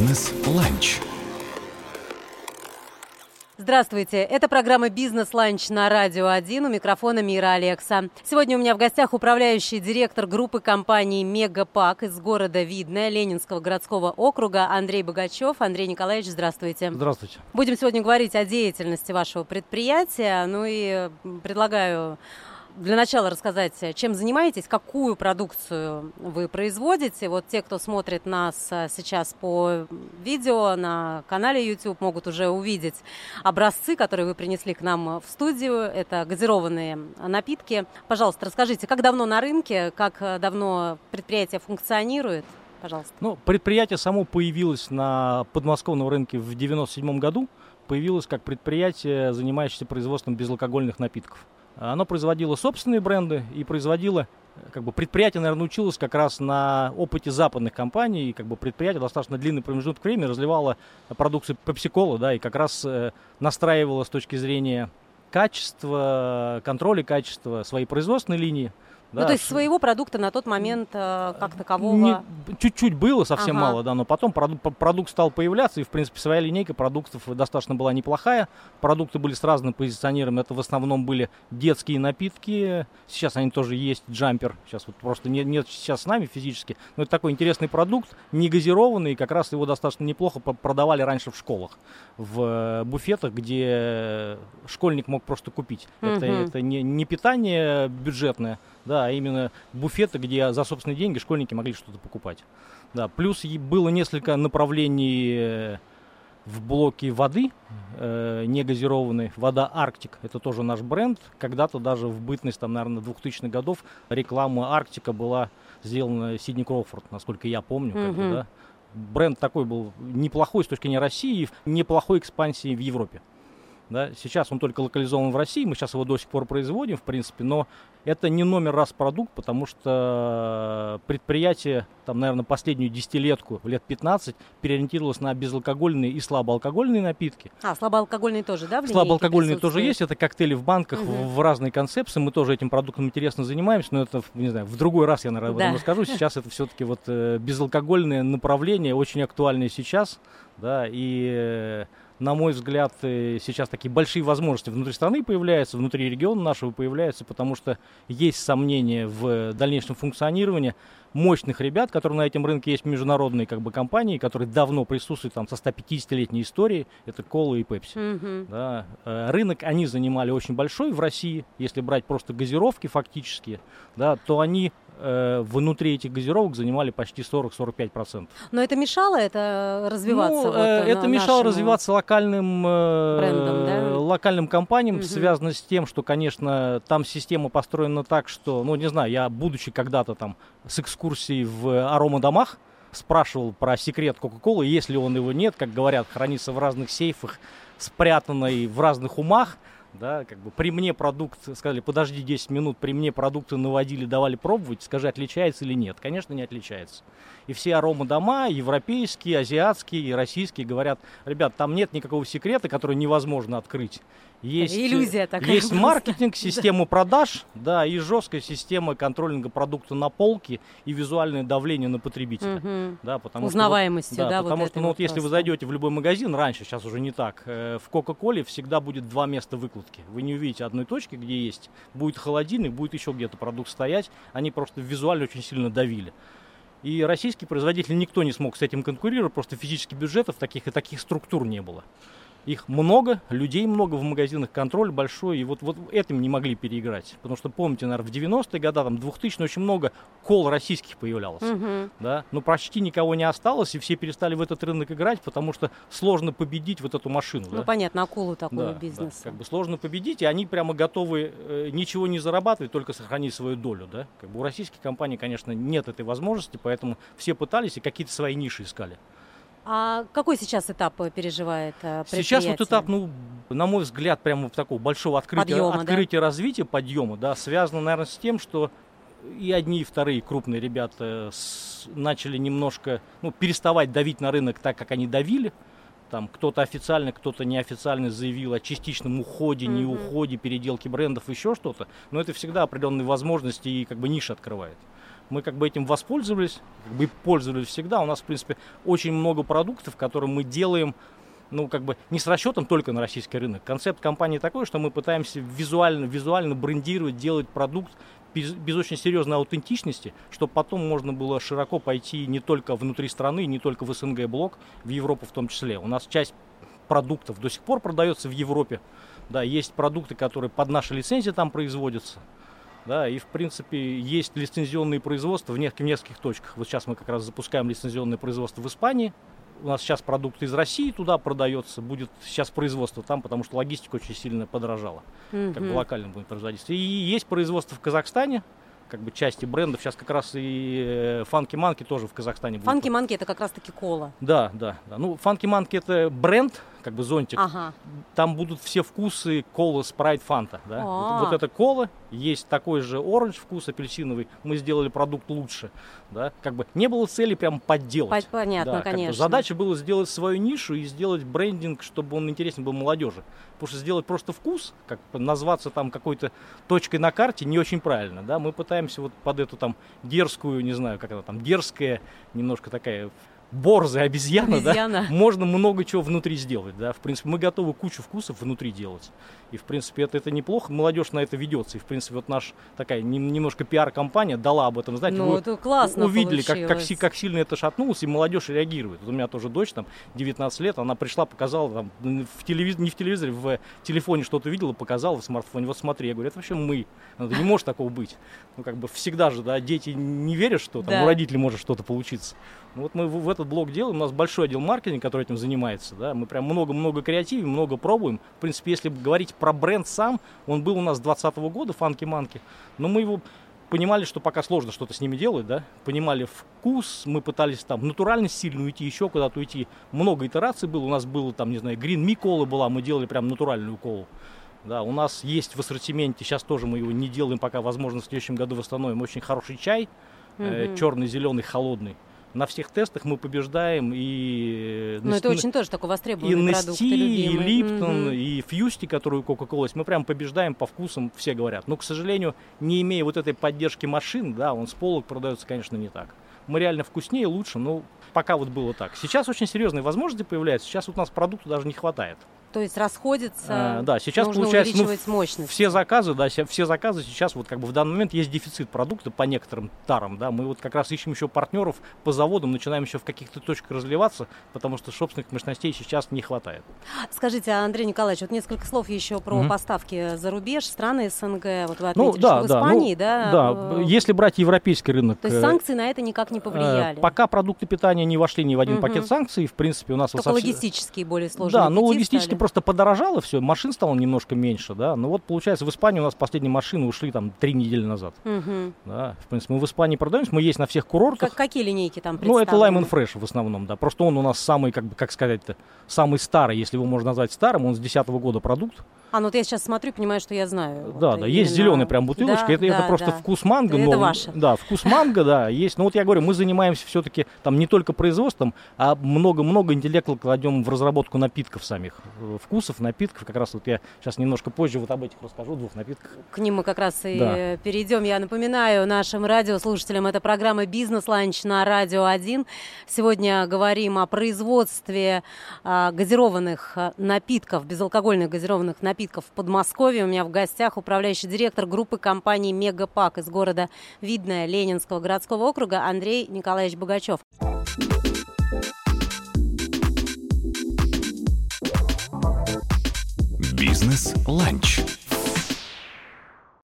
Бизнес-ланч. Здравствуйте, это программа «Бизнес-ланч» на Радио 1, у микрофона Мира Алекса. Сегодня у меня в гостях управляющий директор группы компаний «Мегапак» из города Видное, Ленинского городского округа Андрей Богачев. Андрей Николаевич, здравствуйте. Здравствуйте. Будем сегодня говорить о деятельности вашего предприятия, ну и предлагаю для начала рассказать, чем занимаетесь, какую продукцию вы производите. Вот те, кто смотрит нас э, сейчас по видео на канале YouTube, могут уже увидеть образцы, которые вы принесли к нам в студию. Это газированные напитки. Пожалуйста, расскажите, как давно на рынке, как давно предприятие функционирует? Пожалуйста. Ну, предприятие само появилось на подмосковном рынке в 1997 году. Появилось как предприятие, занимающееся производством безалкогольных напитков. Оно производило собственные бренды и производило как бы предприятие, наверное, училось как раз на опыте западных компаний, и как бы предприятие достаточно длинный промежуток времени разливало продукцию Pepsi-Cola, да, и как раз э, настраивало с точки зрения качества, контроля качества своей производственной линии, да, ну, то есть своего продукта на тот момент э, как такового... Чуть-чуть было, совсем ага. мало, да, но потом продукт, продукт стал появляться, и, в принципе, своя линейка продуктов достаточно была неплохая. Продукты были с разным позиционированием. Это в основном были детские напитки. Сейчас они тоже есть, джампер. Сейчас вот просто нет, нет сейчас с нами физически. Но это такой интересный продукт, не газированный, и как раз его достаточно неплохо продавали раньше в школах. В э, буфетах, где школьник мог просто купить. Угу. Это, это не, не питание бюджетное, да, а именно буфеты, где за собственные деньги школьники могли что-то покупать. Да, плюс было несколько направлений э, в блоке воды, э, негазированной, вода Арктик, это тоже наш бренд. Когда-то даже в бытность, там, наверное, 2000-х годов реклама Арктика была сделана Сидни Кроуфорд, насколько я помню. Mm-hmm. Как бы, да. Бренд такой был неплохой с точки зрения России, неплохой экспансии в Европе. Да? Сейчас он только локализован в России, мы сейчас его до сих пор производим, в принципе, но это не номер раз продукт, потому что предприятие, там, наверное, последнюю десятилетку, лет 15, переориентировалось на безалкогольные и слабоалкогольные напитки. А, слабоалкогольные тоже, да, в Слабоалкогольные тоже есть, это коктейли в банках угу. в, в разные концепции, мы тоже этим продуктом интересно занимаемся, но это, не знаю, в другой раз я, наверное, об этом да. расскажу. Сейчас это все-таки вот э, безалкогольное направление, очень актуальное сейчас, да, и э, на мой взгляд, э, сейчас такие большие возможности внутри страны появляются, внутри региона нашего появляются, потому что есть сомнения в дальнейшем функционировании мощных ребят, которые на этом рынке есть международные как бы компании, которые давно присутствуют там со 150-летней историей, это Кола и Пепси. Mm-hmm. Да. Э, рынок они занимали очень большой в России, если брать просто газировки фактически, да, то они э, внутри этих газировок занимали почти 40-45%. Но это мешало это развиваться? Ну, вот, э, это мешало развиваться локальным, э, брендом, да? локальным компаниям, угу. связано с тем, что, конечно, там система построена так, что, ну, не знаю, я, будучи когда-то там с экскурсией в аромадомах, спрашивал про секрет Кока-Колы, если он его нет, как говорят, хранится в разных сейфах, спрятанный в разных умах – да, как бы при мне продукт, сказали, подожди 10 минут, при мне продукты наводили, давали пробовать, скажи, отличается или нет. Конечно, не отличается. И все аромадома, европейские, азиатские и российские, говорят, ребят, там нет никакого секрета, который невозможно открыть. Есть, Иллюзия такая. Есть маркетинг, система продаж, да, и жесткая система контролинга продукта на полке и визуальное давление на потребителя. Угу. Да, потому Узнаваемостью, что, да, да, потому вот что, ну, вот если вы зайдете в любой магазин, раньше, сейчас уже не так, э, в Кока-Коле всегда будет два места выкладки. Вы не увидите одной точки, где есть, будет холодильник, будет еще где-то продукт стоять. Они просто визуально очень сильно давили. И российский производитель никто не смог с этим конкурировать, просто физических бюджетов таких и таких структур не было. Их много, людей много в магазинах, контроль большой, и вот, вот этим не могли переиграть. Потому что, помните, наверное, в 90-е годы, там, 2000 очень много кол российских появлялось, угу. да, но почти никого не осталось, и все перестали в этот рынок играть, потому что сложно победить вот эту машину. Ну, да? понятно, акулу такого да, бизнеса. Да, как бы сложно победить, и они прямо готовы э, ничего не зарабатывать, только сохранить свою долю, да. Как бы у российских компаний, конечно, нет этой возможности, поэтому все пытались и какие-то свои ниши искали. А какой сейчас этап переживает предприятие? Сейчас вот этап, ну, на мой взгляд, прямо такого большого открытия, подъема, открытия да? развития, подъема, да, связано, наверное, с тем, что и одни, и вторые крупные ребята с, начали немножко, ну, переставать давить на рынок так, как они давили. Там кто-то официально, кто-то неофициально заявил о частичном уходе, mm-hmm. не уходе, переделке брендов, еще что-то. Но это всегда определенные возможности и как бы ниши открывает. Мы как бы этим воспользовались, как бы пользовались всегда. У нас, в принципе, очень много продуктов, которые мы делаем ну, как бы не с расчетом только на российский рынок. Концепт компании такой, что мы пытаемся визуально, визуально брендировать, делать продукт без, без очень серьезной аутентичности, чтобы потом можно было широко пойти не только внутри страны, не только в СНГ блок, в Европу в том числе. У нас часть продуктов до сих пор продается в Европе. Да, есть продукты, которые под нашей лицензией там производятся. Да, и в принципе есть лицензионные производства в нескольких, точках. Вот сейчас мы как раз запускаем лицензионное производство в Испании, у нас сейчас продукт из России туда продается, будет сейчас производство там, потому что логистика очень сильно подорожала, mm-hmm. как бы локально будет производиться. И есть производство в Казахстане, как бы части брендов. Сейчас как раз и Фанки Манки тоже в Казахстане будет. Фанки Манки это как раз таки кола. Да, да, да. Ну, Фанки Манки это бренд, как бы зонтик. Ага. Там будут все вкусы кола, спрайт, фанта. Да? Вот, вот это кола, есть такой же оранж вкус апельсиновый. Мы сделали продукт лучше. Да? Как бы не было цели прям подделать. Понятно, да, конечно. Задача была сделать свою нишу и сделать брендинг, чтобы он интересен был молодежи. Потому что сделать просто вкус, как назваться там какой-то точкой на карте, не очень правильно. Да? Мы пытаемся вот под эту там дерзкую, не знаю, как это там, дерзкая, немножко такая борзая обезьяна, обезьяна. Да, можно много чего внутри сделать. Да. В принципе, мы готовы кучу вкусов внутри делать. И, в принципе, это, это неплохо. Молодежь на это ведется. И, в принципе, вот наша такая немножко пиар-компания дала об этом знать. Ну, это классно увидели, как, как, как сильно это шатнулось, и молодежь реагирует. Вот у меня тоже дочь, там, 19 лет, она пришла, показала, там, в телевиз... не в телевизоре, в телефоне что-то видела, показала в смартфоне. Вот смотри, я говорю, это вообще мы. Это не может такого быть. Ну, как бы всегда же, да, дети не верят, что там да. у родителей может что-то получиться. Ну, вот мы в, этот блок делаем, у нас большой отдел маркетинга, который этим занимается, да, мы прям много-много креативим, много пробуем. В принципе, если говорить про бренд сам, он был у нас с 2020 года, Фанки Манки, но мы его понимали, что пока сложно что-то с ними делать, да, понимали вкус, мы пытались там натуральность сильно уйти, еще куда-то уйти. Много итераций было, у нас было там, не знаю, Green Me кола была, мы делали прям натуральную колу. Да, у нас есть в ассортименте, сейчас тоже мы его не делаем, пока, возможно, в следующем году восстановим, очень хороший чай, mm-hmm. э, черный, зеленый, холодный на всех тестах мы побеждаем и... Ну, это очень тоже такой востребованный и продукт, и и Липтон, mm-hmm. и Фьюсти, которую Coca-Cola мы прям побеждаем по вкусам, все говорят. Но, к сожалению, не имея вот этой поддержки машин, да, он с полок продается, конечно, не так. Мы реально вкуснее, лучше, но пока вот было так. Сейчас очень серьезные возможности появляются, сейчас вот у нас продукта даже не хватает. То есть расходится. А, да, сейчас нужно получается, ну, мощность. все заказы, да, все заказы сейчас вот как бы в данный момент есть дефицит продукта по некоторым тарам, да, мы вот как раз ищем еще партнеров по заводам, начинаем еще в каких-то точках разливаться, потому что собственных мощностей сейчас не хватает. Скажите, Андрей Николаевич, вот несколько слов еще про mm-hmm. поставки за рубеж, страны СНГ, вот вы отметили, ну, да, что в Испании, да, ну, да, да, э, если брать европейский рынок. То есть э, санкции на это никак не повлияли? Э, пока продукты питания не вошли ни в один mm-hmm. пакет санкций, в принципе у нас Только вот совсем... логистические более сложные. Да, ну логистически просто подорожало все, машин стало немножко меньше, да. Ну вот получается, в Испании у нас последние машины ушли там три недели назад. Угу. Да, в принципе, мы в Испании продаемся, мы есть на всех курортах. Как, какие линейки там Ну, это Lime Fresh в основном, да. Просто он у нас самый, как бы, как сказать-то, самый старый, если его можно назвать старым, он с 2010 года продукт. А, ну вот я сейчас смотрю, понимаю, что я знаю. Да, вот да, есть зеленая прям бутылочка, да, это, да, это просто да. вкус манго. Это но, ваше. Да, вкус манго, да, есть. Но вот я говорю, мы занимаемся все-таки там не только производством, а много-много интеллекта кладем в разработку напитков самих. Э, вкусов, напитков. Как раз вот я сейчас немножко позже вот об этих расскажу, двух напитках. К ним мы как раз и да. перейдем. Я напоминаю нашим радиослушателям, это программа «Бизнес-ланч» на Радио 1. Сегодня говорим о производстве а, газированных а, напитков, безалкогольных газированных напитков в Подмосковье. У меня в гостях управляющий директор группы компании «Мегапак» из города Видное Ленинского городского округа Андрей Николаевич Богачев. Бизнес-ланч.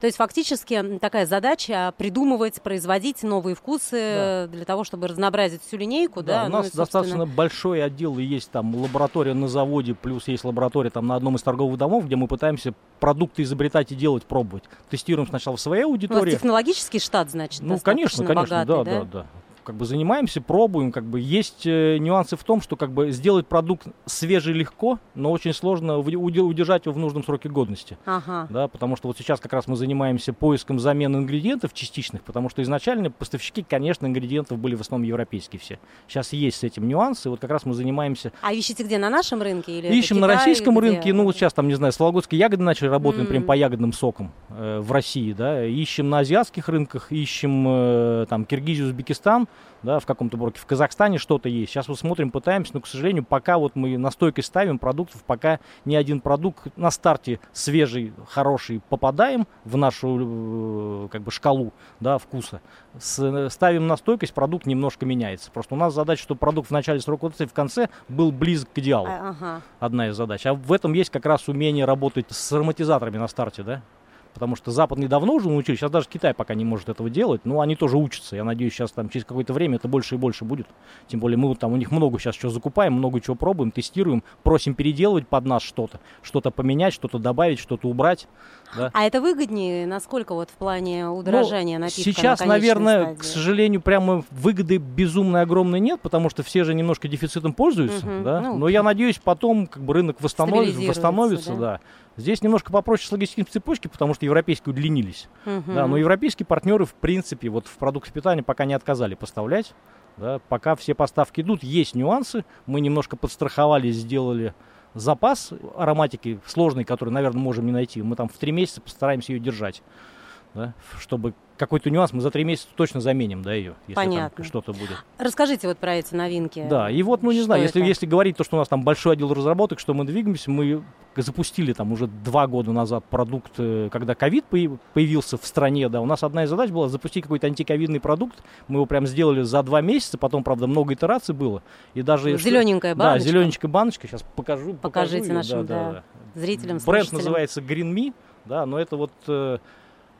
То есть фактически такая задача придумывать, производить новые вкусы да. для того, чтобы разнообразить всю линейку. Да, да? у нас ну, достаточно большой отдел, и есть там лаборатория на заводе, плюс есть лаборатория там на одном из торговых домов, где мы пытаемся продукты изобретать и делать, пробовать. Тестируем сначала в своей аудитории. У вас технологический штат, значит, Ну, конечно, конечно, богатый, да, да, да, да. Как бы занимаемся, пробуем, как бы есть э, нюансы в том, что как бы сделать продукт свежий легко, но очень сложно удержать его в нужном сроке годности. Ага. Да, потому что вот сейчас как раз мы занимаемся поиском замены ингредиентов частичных, потому что изначально поставщики, конечно, ингредиентов были в основном европейские все. Сейчас есть с этим нюансы, вот как раз мы занимаемся. А ищете где, на нашем рынке или Ищем на российском где? рынке, ну вот сейчас там, не знаю, с Вологодской ягоды начали работать, mm. например, по ягодным сокам э, в России, да, ищем на азиатских рынках, ищем э, там Киргизию, Узбекистан, да, в каком-то броке. В Казахстане что-то есть. Сейчас вот смотрим, пытаемся, но, к сожалению, пока вот мы на стойкость ставим продуктов, пока ни один продукт на старте свежий, хороший попадаем в нашу э, как бы шкалу, да, вкуса. С, ставим на стойкость, продукт немножко меняется. Просто у нас задача, чтобы продукт в начале срока и в конце был близок к идеалу. А, ага. Одна из задач. А в этом есть как раз умение работать с ароматизаторами на старте, да? Потому что Запад недавно уже научились, сейчас даже Китай пока не может этого делать, но они тоже учатся. Я надеюсь, сейчас там через какое-то время это больше и больше будет. Тем более мы там у них много сейчас что закупаем, много чего пробуем, тестируем, просим переделывать под нас что-то, что-то поменять, что-то добавить, что-то убрать. Да. А это выгоднее, насколько вот в плане удорожания ну, напитка? Сейчас, на наверное, стадии? к сожалению, прямо выгоды безумно огромной нет, потому что все же немножко дефицитом пользуются, угу, да. Ну, но я надеюсь, потом как бы рынок восстановится, восстановится, да. да. Здесь немножко попроще с логистической цепочкой, потому что европейские удлинились. Угу. Да, но европейские партнеры, в принципе, вот в продукт питания пока не отказали поставлять. Да, пока все поставки идут, есть нюансы. Мы немножко подстраховались, сделали запас ароматики сложный, который, наверное, можем не найти. Мы там в три месяца постараемся ее держать, да, чтобы какой-то нюанс мы за три месяца точно заменим, да, ее, если Понятно. там что-то будет. Расскажите вот про эти новинки. Да, и вот, ну не что знаю, если, если говорить то, что у нас там большой отдел разработок, что мы двигаемся, мы запустили там уже два года назад продукт, э, когда ковид появился в стране, да, у нас одна из задач была запустить какой-то антиковидный продукт, мы его прям сделали за два месяца, потом, правда, много итераций было, и даже... Зелененькая баночка. Да, зелененькая баночка, сейчас покажу. Покажите покажу нашим, да, да, да. зрителям, Бренд называется Green Me, да, но это вот э,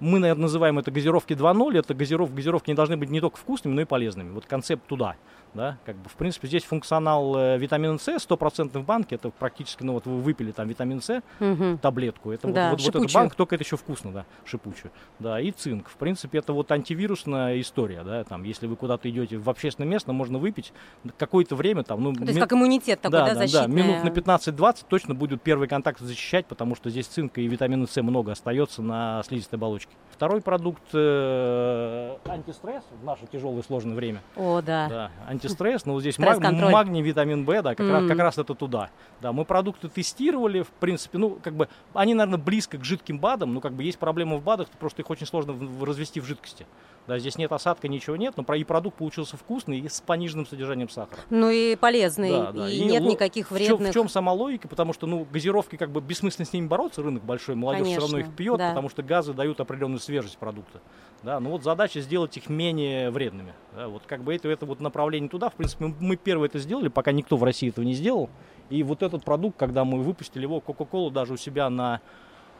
мы, наверное, называем это газировки 2.0. Это газиров, газировки не должны быть не только вкусными, но и полезными. Вот концепт туда. Да, как бы, в принципе, здесь функционал э, витамина С, стопроцентный в банке, это практически, ну вот вы выпили там витамин С, угу. таблетку, это да, вот, вот, вот этот банк, только это еще вкусно, да, шипучую. Да, и цинк. В принципе, это вот антивирусная история, да, там, если вы куда-то идете в общественное место, можно выпить какое-то время там, ну... То есть ми... как иммунитет такой, да, да, защитный. да, минут на 15-20 точно будет первый контакт защищать, потому что здесь цинка и витамина С много остается на слизистой оболочке. Второй продукт э, антистресс в наше тяжелое сложное время. О, да. Да, антистресс, но вот здесь маг, магний, витамин В, да, как, mm. раз, как раз это туда. Да, мы продукты тестировали, в принципе, ну, как бы, они, наверное, близко к жидким БАДам, но как бы есть проблема в БАДах, просто их очень сложно развести в жидкости. Да, здесь нет осадка, ничего нет, но и продукт получился вкусный и с пониженным содержанием сахара. Ну и полезный, да, да. и, и нет никаких вредных. В чем, в чем сама логика? Потому что, ну, газировки как бы бессмысленно с ними бороться, рынок большой, молодежь Конечно, все равно их пьет, да. потому что газы дают определенную свежесть продукта. Да, ну вот задача сделать их менее вредными. Да, вот как бы это, это вот направление туда, в принципе, мы первые это сделали, пока никто в России этого не сделал. И вот этот продукт, когда мы выпустили его, Coca-Cola даже у себя на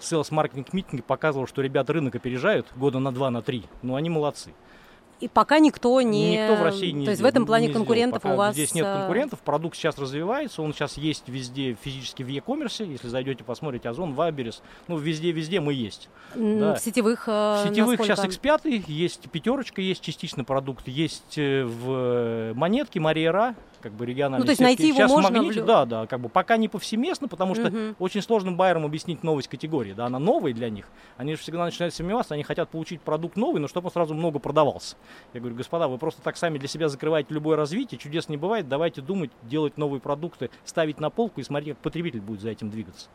sales маркетинг митинге показывал, что ребята рынок опережают года на два, на три. Ну, они молодцы. И пока никто не... Никто в России не То есть в этом плане конкурентов у вас... Здесь нет э, конкурентов, продукт сейчас развивается, он сейчас есть везде физически в e-commerce, если зайдете, посмотрите, Озон, Ваберес, ну, везде-везде мы есть. Да. В сетевых В сетевых насколько? сейчас X5, есть пятерочка, есть частично продукт, есть э, в монетке Мария Ра, как бы региональные Ну, то есть сетки. найти его Сейчас можно? Магните, в... Да, да, как бы пока не повсеместно, потому что угу. очень сложно байерам объяснить новость категории, да, она новая для них. Они же всегда начинают сомневаться, они хотят получить продукт новый, но чтобы он сразу много продавался. Я говорю, господа, вы просто так сами для себя закрываете любое развитие, чудес не бывает, давайте думать, делать новые продукты, ставить на полку и смотреть, как потребитель будет за этим двигаться.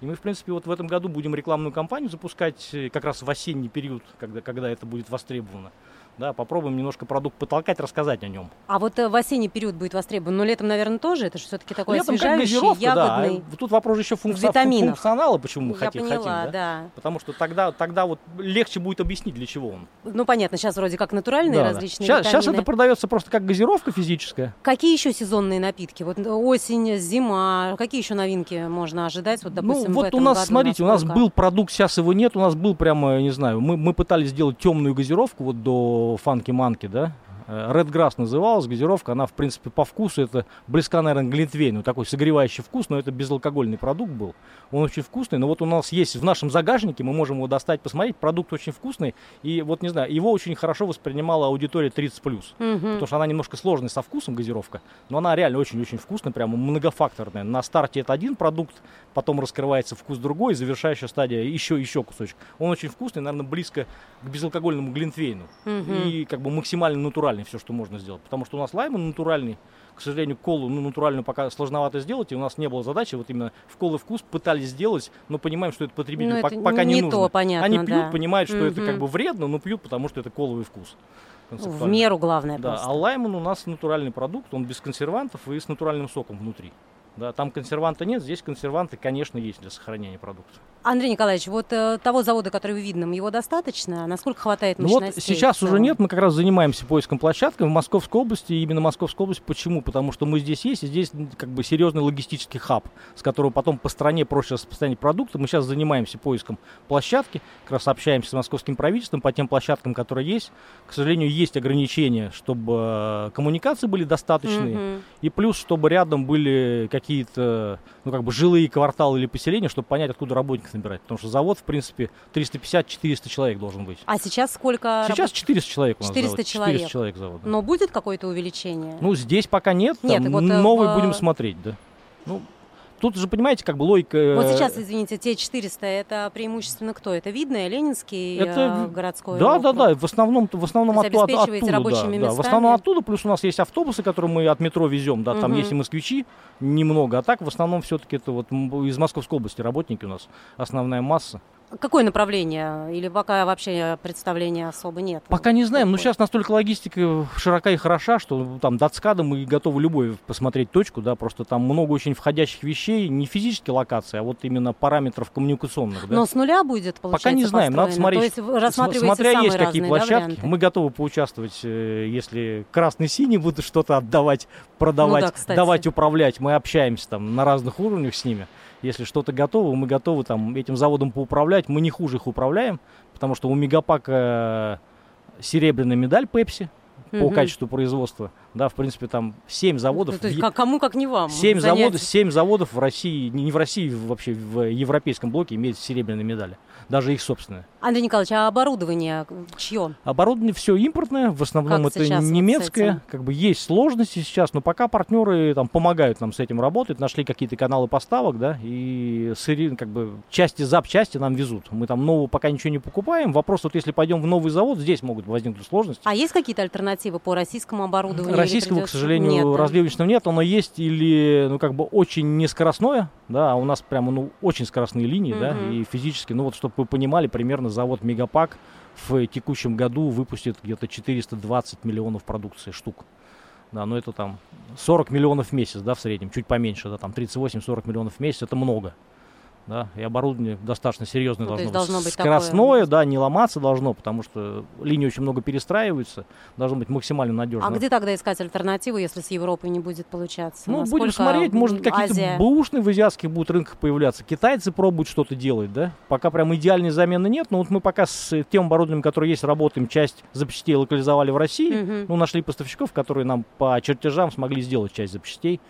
И мы, в принципе, вот в этом году будем рекламную кампанию запускать э, как раз в осенний период, когда, когда это будет востребовано да, попробуем немножко продукт потолкать, рассказать о нем. А вот э, в осенний период будет востребован, но летом, наверное, тоже, это же все-таки такой летом освежающий, как ягодный. Да. Тут вопрос еще функци... функционала, почему мы Я хотим, поняла, хотим да? да. Потому что тогда, тогда вот легче будет объяснить, для чего он. Ну, понятно, сейчас вроде как натуральные да, различные да. Сейчас, сейчас это продается просто как газировка физическая. Какие еще сезонные напитки? Вот осень, зима, какие еще новинки можно ожидать? Вот, допустим, ну, вот у нас, смотрите, у нас был продукт, сейчас его нет, у нас был прямо, не знаю, мы, мы пытались сделать темную газировку вот до фанки-манки, да, Red Grass называлась газировка, она, в принципе, по вкусу, это близка, наверное, к глинтвейну, такой согревающий вкус, но это безалкогольный продукт был. Он очень вкусный, но вот у нас есть в нашем загажнике, мы можем его достать, посмотреть, продукт очень вкусный, и вот, не знаю, его очень хорошо воспринимала аудитория 30+, угу. потому что она немножко сложная со вкусом газировка, но она реально очень-очень вкусная, прямо многофакторная. На старте это один продукт, потом раскрывается вкус другой, завершающая стадия еще, еще кусочек. Он очень вкусный, наверное, близко к безалкогольному глинтвейну. Угу. И как бы максимально натуральный все, что можно сделать. Потому что у нас лайм натуральный, к сожалению, колу ну, натуральную пока сложновато сделать, и у нас не было задачи вот именно в колы вкус пытались сделать, но понимаем, что это потребителю ну, это пока не, не нужно. То, понятно, Они пьют, да. понимают, что угу. это как бы вредно, но пьют, потому что это коловый вкус. В меру главное Да, просто. а лаймон у нас натуральный продукт, он без консервантов и с натуральным соком внутри. Да, там консерванта нет, здесь консерванты, конечно, есть для сохранения продукта. Андрей Николаевич, вот э, того завода, который в Видном, его достаточно? Насколько хватает Ну вот мощностей? сейчас уже нет, мы как раз занимаемся поиском площадки в Московской области, и именно Московской области. Почему? Потому что мы здесь есть, и здесь как бы серьезный логистический хаб, с которого потом по стране проще распространять продукты. Мы сейчас занимаемся поиском площадки, как раз общаемся с московским правительством по тем площадкам, которые есть. К сожалению, есть ограничения, чтобы э, коммуникации были достаточные, Мгм. и плюс, чтобы рядом были какие-то, ну, как бы жилые кварталы или поселения, чтобы понять, откуда работников набирать. Потому что завод, в принципе, 350-400 человек должен быть. А сейчас сколько? Сейчас 400 человек у нас 400 завод. человек. 400 человек завод. да. Но будет какое-то увеличение? Ну, здесь пока нет, Нет, там вот, э, новый в- будем смотреть, да. Ну, тут же, понимаете, как бы логика... э, Вот сейчас, извините, те 400, это преимущественно кто? Это Видное, Ленинский, Это э, городской Да, да, округ? да, в основном, в основном от- оттуда, рабочими да, да. В основном оттуда, плюс у нас есть автобусы, которые мы от метро везем, да, там Мгм. есть и москвичи, немного, а так в основном все-таки это вот из Московской области работники у нас, основная масса. Какое направление? Или пока вообще представления особо нет? Пока не знаем, но Какое? сейчас настолько логистика широка и хороша, что там до ЦКАДа мы готовы любой посмотреть точку, да, просто там много очень входящих вещей, не физические локации, а вот именно параметров коммуникационных, да. Но с нуля будет, получается, Пока не знаем, надо построено? смотреть. То есть Смотря есть какие да, площадки, варианты? мы готовы поучаствовать, э, если красный-синий будут что-то отдавать, продавать, Ну да, кстати. давать управлять. Мы общаемся там на разных уровнях с ними. Если что-то готово, мы готовы там этим заводом поуправлять. Мы не хуже их управляем, потому что у Мегапака э, серебряная медаль Пепси по Мгм. качеству производства. Да, в принципе, там 7 заводов. Ну, То есть в- кому, как не вам. Семь занять. заводов, семь заводов в России, не не в России, вообще в европейском блоке имеют серебряные медали. Даже их собственные. Андрей Николаевич, а оборудование чье? Оборудование все импортное, в основном Как это вот немецкое. этим? как бы есть сложности сейчас, но пока партнеры там помогают нам с этим работать, нашли какие-то каналы поставок, да, и сыри, как бы части запчасти нам везут. Мы там нового пока ничего не покупаем. Вопрос вот если пойдем в новый завод, здесь могут возникнуть сложности. А есть какие-то альтернативы по российскому оборудованию? Российского, к сожалению, Нет, да? разливочного нет. Оно есть или, ну, как бы очень нескоростное, да, а у нас прямо, ну, очень скоростные линии, да, Мгм. и физически, ну, вот, чтобы вы понимали, примерно завод Мегапак в текущем году выпустит где-то 420 миллионов продукции штук. Да, ну это там 40 миллионов в месяц, да, в среднем, чуть поменьше, да, там 38-40 миллионов в месяц, это много. Да, и оборудование достаточно серьезное Ну, должно быть. должно быть Скоростное, такое. да, не ломаться должно, потому что линии очень много перестраиваются, должно быть максимально надежно. А где тогда искать альтернативу, если с Европой не будет получаться? Ну, Насколько будем смотреть, может, какие-то Азия- бэушные в азиатских будут рынках появляться. Китайцы пробуют что-то делать, да? Пока прям идеальной замены нет, но вот мы пока с тем оборудованием, которое есть, работаем, часть запчастей локализовали в России. Мгм. Ну, нашли поставщиков, которые нам по чертежам смогли сделать часть запчастей.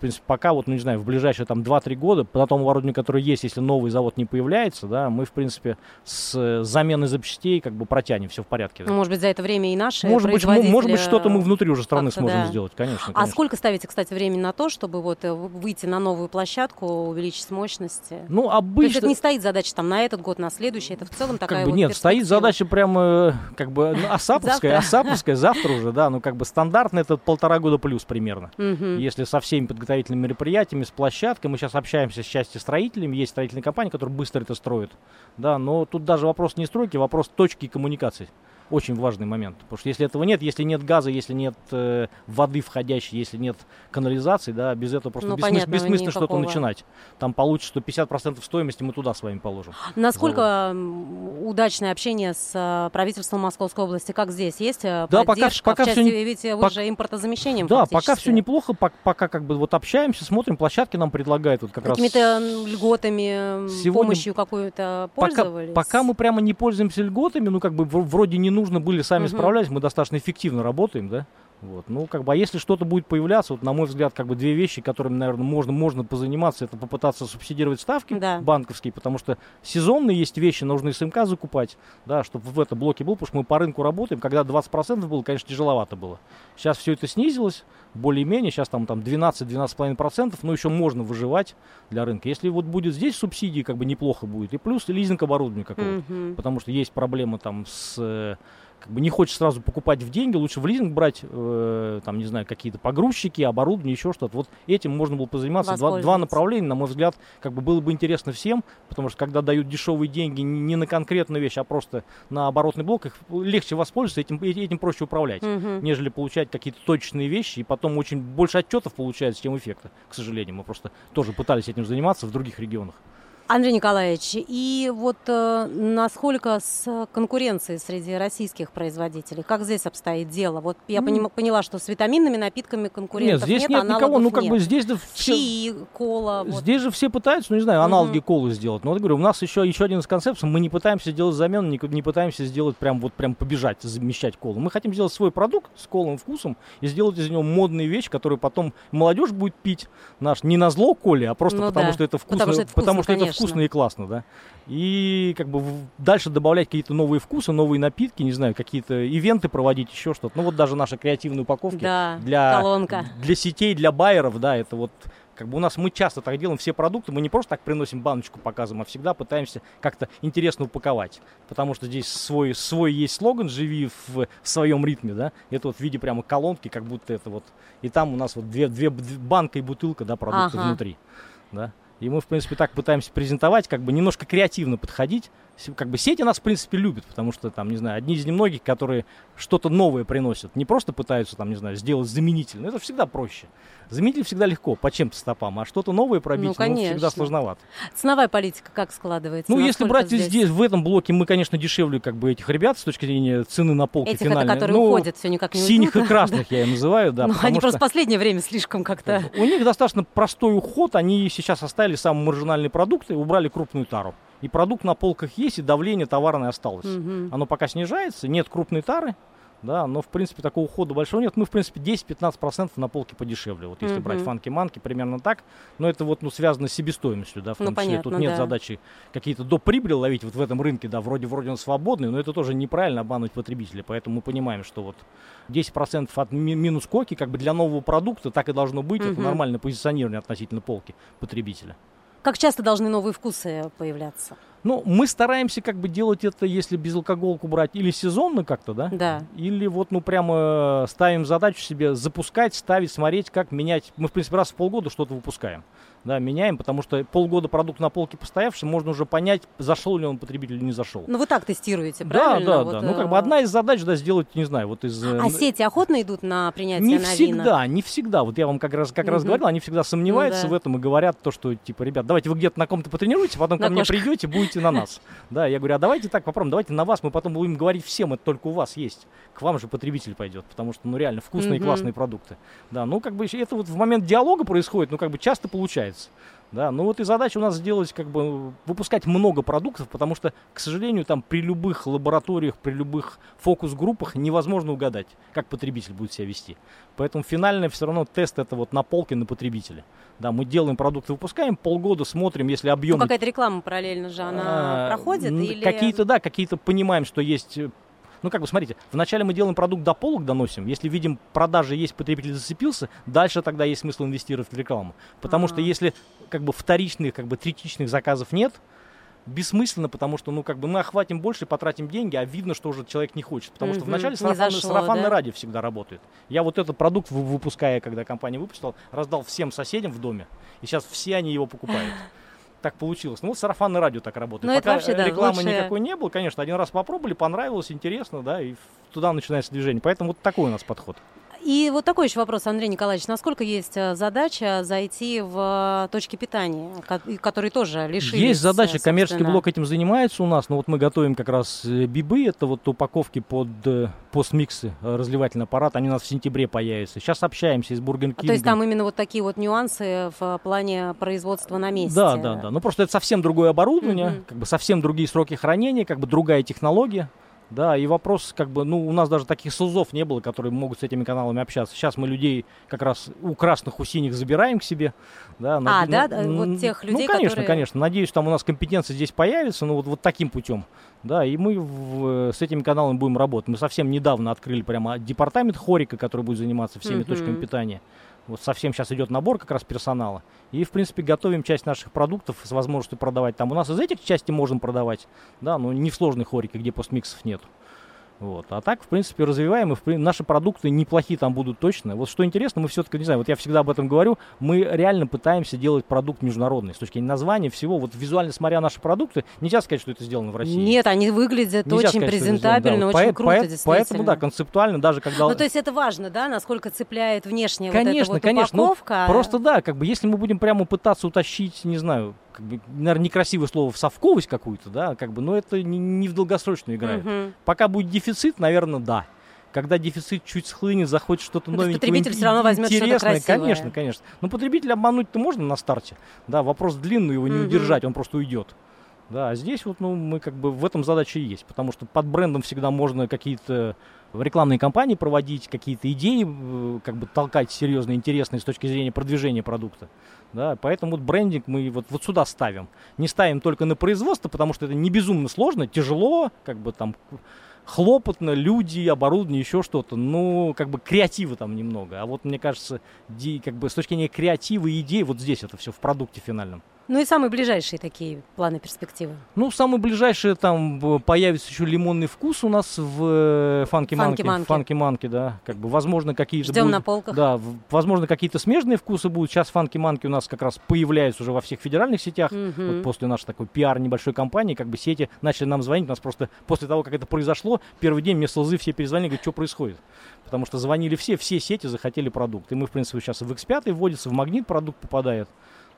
Принципе, пока, вот, ну, не знаю, в ближайшие там 2-3 года, по тому оборудованию, которое есть, если новый завод не появляется, да, мы, в принципе, с э, заменой запчастей как бы протянем, все в порядке. да. Ну, Может быть, за это время и наши может быть, может быть, что-то мы внутри уже страны сможем да. сделать, конечно. А конечно. сколько ставите, кстати, времени на то, чтобы вот э, выйти на новую площадку, увеличить мощности? Ну, То есть обычно... это не стоит задача там на этот год, на следующий, это в целом такая как бы вот нет, стоит задача прямо э, как бы ну, осаповская, Завтра. осаповская, завтра уже, да, ну как бы стандартно это полтора года плюс примерно. Если со всеми подготовительными мероприятиями, с площадкой, мы сейчас общаемся с частью строителями, есть строительные компании, которые быстро это строят, да, но тут даже вопрос не стройки, вопрос точки и коммуникаций. Очень важный момент. Потому что если этого нет, если нет газа, если нет э, воды входящей, если нет канализации, да, без этого просто Ну, бессмыс- понятно, бессмысленно что-то начинать. Там получится, что 50% стоимости мы туда с вами положим. Насколько м, удачное общение с э, правительством Московской области? Как здесь? Есть э, Да, пока- поддержка? пока в всё части, не- ведь вы пок- же импортозамещением Да, пока фактически. все неплохо, пок- пока как бы вот общаемся, смотрим, площадки нам предлагают вот как раз. Какими-то льготами, Сегодня помощью какую-то Пока, пользовались? пока мы прямо не пользуемся льготами, ну как бы в- вроде не нужно были сами угу. справлялись, мы достаточно эффективно работаем, да. Вот. Ну, как бы, а если что-то будет появляться, вот, на мой взгляд, как бы две вещи, которыми, наверное, можно, можно позаниматься, это попытаться субсидировать ставки да. банковские, потому что сезонные есть вещи, нужно СМК закупать, да, чтобы в этом блоке был, потому что мы по рынку работаем, когда 20% было, конечно, тяжеловато было. Сейчас все это снизилось, более-менее, сейчас там, там 12-12,5%, но еще можно выживать для рынка. Если вот будет здесь субсидии, как бы неплохо будет, и плюс лизинг оборудования какого-то, mm-hmm. потому что есть проблемы там с как бы не хочешь сразу покупать в деньги, лучше в лизинг брать, э, там, не знаю, какие-то погрузчики, оборудование, еще что-то. Вот этим можно было позаниматься. Два, два направления, на мой взгляд, как бы было бы интересно всем, потому что когда дают дешевые деньги не на конкретную вещь, а просто на оборотный блок, их легче воспользоваться, этим, этим проще управлять, угу. нежели получать какие-то точные вещи, и потом очень больше отчетов получается, чем эффекта, к сожалению. Мы просто тоже пытались этим заниматься в других регионах. Андрей Николаевич, и вот э, насколько с конкуренцией среди российских производителей, как здесь обстоит дело? Вот я mm. поняла, что с витаминными напитками конкурентов нет. Здесь нет, нет никого, ну как нет. бы здесь да все... Чаи, кола. Здесь вот. же все пытаются, ну не знаю, аналоги mm-hmm. колы сделать. Но вот говорю, у нас еще, еще один из концепций, мы не пытаемся делать замену, не, не пытаемся сделать прям вот прям побежать, замещать колу. Мы хотим сделать свой продукт с колым вкусом и сделать из него модные вещи, которые потом молодежь будет пить наш не на зло коле, а просто ну, потому, да. что это вкусно, потому что это вкусно, потому что это вкусно и классно, да и как бы дальше добавлять какие-то новые вкусы, новые напитки, не знаю, какие-то ивенты проводить, еще что-то. Ну вот даже наши креативные упаковки да, для, колонка. для сетей, для байеров, да, это вот как бы у нас мы часто так делаем все продукты, мы не просто так приносим баночку, показываем, а всегда пытаемся как-то интересно упаковать. Потому что здесь свой, свой есть слоган «Живи в, в своем ритме», да, это вот в виде прямо колонки, как будто это вот, и там у нас вот две, две, две банка и бутылка, да, продукты ага. внутри, да. И мы, в принципе, так пытаемся презентовать, как бы немножко креативно подходить. Как бы сети нас, в принципе, любят, потому что, там, не знаю, одни из немногих, которые что-то новое приносят. Не просто пытаются, там, не знаю, сделать заменитель. Но это всегда проще. Заменитель всегда легко, по чем-то стопам, а что-то новое пробить, ну, ну, всегда сложновато. Ценовая политика как складывается? Ну, если брать здесь? здесь, в этом блоке, мы, конечно, дешевле как бы этих ребят с точки зрения цены на полке Этих финальной. Это, которые ну, уходят, все никак не Синих и красных я им называю, да. Ну, они просто в последнее время слишком как-то... У них достаточно простой уход, они сейчас оставили самые маржинальные продукты, убрали крупную тару. И продукт на полках есть, и давление товарное осталось. Угу. Оно пока снижается, нет крупной тары, да, но в принципе такого ухода большого нет. Мы в принципе 10-15% на полке подешевле. Вот если mm-hmm. брать фанки-манки, примерно так. Но это вот ну, связано с себестоимостью, да, в ну, том ну, числе. Понятно, Тут нет да. задачи какие-то до прибыли ловить вот в этом рынке, да, вроде вроде он свободный, но это тоже неправильно обманывать потребителя. Поэтому мы понимаем, что вот 10% от ми- минус коки как бы для нового продукта так и должно быть. Mm-hmm. Это нормальное позиционирование относительно полки потребителя. Как часто должны новые вкусы появляться? Ну, мы стараемся как бы делать это, если безалкоголку брать, или сезонно как-то, да? Да. Или вот, ну, прямо ставим задачу себе запускать, ставить, смотреть, как менять. Мы, в принципе, раз в полгода что-то выпускаем да, меняем, потому что полгода продукт на полке постоявший, можно уже понять, зашел ли он потребитель или не зашел. Ну вы так тестируете, правильно? Да, да, вот, да. Ну как бы э, одна из задач, да, сделать, не знаю, вот из... А сети охотно идут на принятие Не всегда, не всегда. Вот я вам как раз, как угу. раз говорил, они всегда сомневаются ну, да. в этом и говорят то, что, типа, ребят, давайте вы где-то на ком-то потренируете, потом на ко мне придете, будете на нас. Да, я говорю, а давайте так попробуем, давайте на вас, мы потом будем говорить всем, это только у вас есть. К вам же потребитель пойдет, потому что, ну, реально вкусные классные продукты. Да, ну, как бы это вот в момент диалога происходит, ну, как бы часто получается. Да, ну вот и задача у нас сделать, как бы, выпускать много продуктов, потому что, к сожалению, там при любых лабораториях, при любых фокус-группах невозможно угадать, как потребитель будет себя вести. Поэтому финальный все равно тест это вот на полке на потребителя. Да, мы делаем продукты, выпускаем, полгода смотрим, если объем... Ну, какая-то реклама параллельно же, она а, проходит? Или... Какие-то, да, какие-то понимаем, что есть ну, как бы, смотрите, вначале мы делаем продукт до полок, доносим. Если видим, продажи есть, потребитель зацепился, дальше тогда есть смысл инвестировать в рекламу. Потому А-а-а. что если, как бы, вторичных, как бы, третичных заказов нет, бессмысленно, потому что, ну, как бы мы охватим больше, потратим деньги, а видно, что уже человек не хочет. Потому mm-hmm. что вначале сарафанное, зашло, сарафанное да? радио всегда работает. Я вот этот продукт, выпуская, когда компания выпустила, раздал всем соседям в доме. И сейчас все они его покупают. Так получилось. Ну вот сарафанное радио так работает. Ну, Пока вообще, да, рекламы лучше... никакой не было, конечно, один раз попробовали, понравилось, интересно, да, и туда начинается движение. Поэтому вот такой у нас подход. И вот такой еще вопрос, Андрей Николаевич. Насколько есть э, задача зайти в э, точки питания, которые тоже лишились? Есть задача, коммерческий блок этим занимается у нас. Но вот мы готовим как раз э, бибы, это вот упаковки под постмиксы, разливательный аппарат. Они у нас в сентябре появятся. Сейчас общаемся с Бурген То есть там именно вот такие вот нюансы в плане производства на месте? Да, да, да. Ну просто это совсем другое оборудование, угу. как бы совсем другие сроки хранения, как бы другая технология. Да, и вопрос, как бы, ну, у нас даже таких СУЗов не было, которые могут с этими каналами общаться. Сейчас мы людей как раз у красных, у синих забираем к себе. Да, а, над... да, вот тех людей, Ну, конечно, которые... конечно. Надеюсь, там у нас компетенция здесь появится, ну, вот, вот таким путем. Да, и мы в, с этими каналами будем работать. Мы совсем недавно открыли прямо департамент Хорика, который будет заниматься всеми uh-huh. точками питания. Вот совсем сейчас идет набор как раз персонала. И, в принципе, готовим часть наших продуктов с возможностью продавать там. У нас из этих части можем продавать, да, но не в сложной хорике, где постмиксов нет. Вот. А так, в принципе, развиваем, и в, наши продукты неплохие там будут точно. Вот что интересно, мы все-таки, не знаю, вот я всегда об этом говорю, мы реально пытаемся делать продукт международный. С точки зрения названия, всего, вот визуально смотря наши продукты, нельзя сказать, что это сделано в России. Нет, они выглядят нельзя очень сказать, презентабельно, да. очень по- круто, по- Поэтому, да, концептуально даже когда... Ну, то есть это важно, да, насколько цепляет внешняя конечно, вот эта вот конечно, ну, упаковка. Ну, просто да, как бы если мы будем прямо пытаться утащить, не знаю, как бы, наверное, некрасивое слово в совковость какую-то, да, как бы, но это не, не в долгосрочную играет. Угу. Пока будет дефицит, наверное, да. Когда дефицит чуть схлынет, захочет что-то ну, новенькое, потребитель все равно возьмет интересное, что-то красивое. конечно, конечно. Но потребителя обмануть-то можно на старте, да, вопрос длинный, его не угу. удержать, он просто уйдет. Да, а здесь вот, ну, мы как бы в этом задача и есть, потому что под брендом всегда можно какие-то рекламные кампании проводить, какие-то идеи э, как бы толкать серьезные, интересные с точки зрения продвижения продукта. Да, поэтому вот брендинг мы вот, вот сюда ставим. Не ставим только на производство, потому что это не безумно сложно, тяжело, как бы там хлопотно, люди, оборудование, еще что-то. Ну, как бы креатива там немного. А вот мне кажется, как бы с точки зрения креатива и идей, вот здесь это все в продукте финальном. Ну и самые ближайшие такие планы, перспективы? Ну, самые ближайшие там появится еще лимонный вкус у нас в Фанки Манки. Фанки Манки, да. Как бы, возможно, какие-то Ждем будут, на полках. Да, возможно, какие-то смежные вкусы будут. Сейчас Фанки Манки у нас как раз появляются уже во всех федеральных сетях. Угу. Вот после нашей такой пиар небольшой кампании, как бы сети начали нам звонить. У нас просто после того, как это произошло, первый день мне слезы все перезвонили, говорят, что происходит. Потому что звонили все, все сети захотели продукт. И мы, в принципе, сейчас в X5 вводится, в магнит продукт попадает.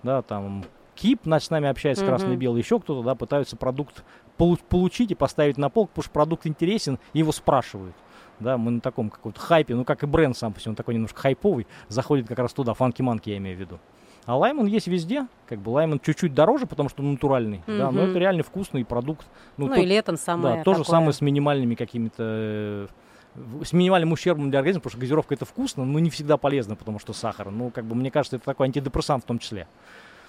Да, там КИП наш с нами общается, mm-hmm. красный белый, еще кто-то, да, пытаются продукт полу- получить и поставить на полк, потому что продукт интересен, и его спрашивают. Да, мы на таком каком-то хайпе, ну как и бренд сам по себе, он такой немножко хайповый, заходит как раз туда, фанки-манки я имею в виду. А лаймон есть везде, как бы лаймон чуть-чуть дороже, потому что он натуральный, mm-hmm. да, но это реально вкусный продукт. Ну, ну тот, и летом самое Да, то же самое с минимальными какими-то э, с минимальным ущербом для организма, потому что газировка это вкусно, но не всегда полезно, потому что сахар. Ну, как бы, мне кажется, это такой антидепрессант в том числе.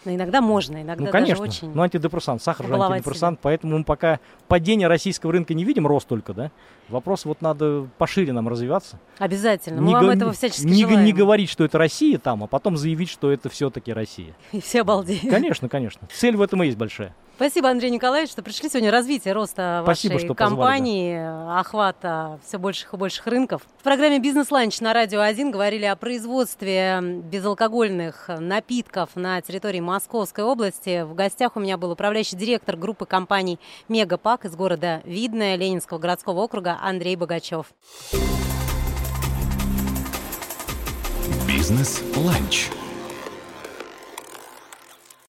Но иногда можно, иногда ну, конечно. даже очень. Ну, антидепрессант, сахар же антидепрессант, себя. поэтому мы пока падение российского рынка не видим, рост только, да? Вопрос вот надо пошире нам развиваться. Обязательно. Мы не вам этого всячески не, желаем. Не говорить, что это Россия там, а потом заявить, что это все-таки Россия. И все обалдеют. Конечно, конечно. Цель в этом и есть большая. Спасибо, Андрей Николаевич, что пришли сегодня. Развитие роста Спасибо, вашей что компании, позвали, да. охвата все больших и больших рынков. В программе «Бизнес-ланч» на Радио 1 говорили о производстве безалкогольных напитков на территории Московской области. В гостях у меня был управляющий директор группы компаний «Мегапак» из города Видное Ленинского городского округа Андрей Богачев. «Бизнес-ланч»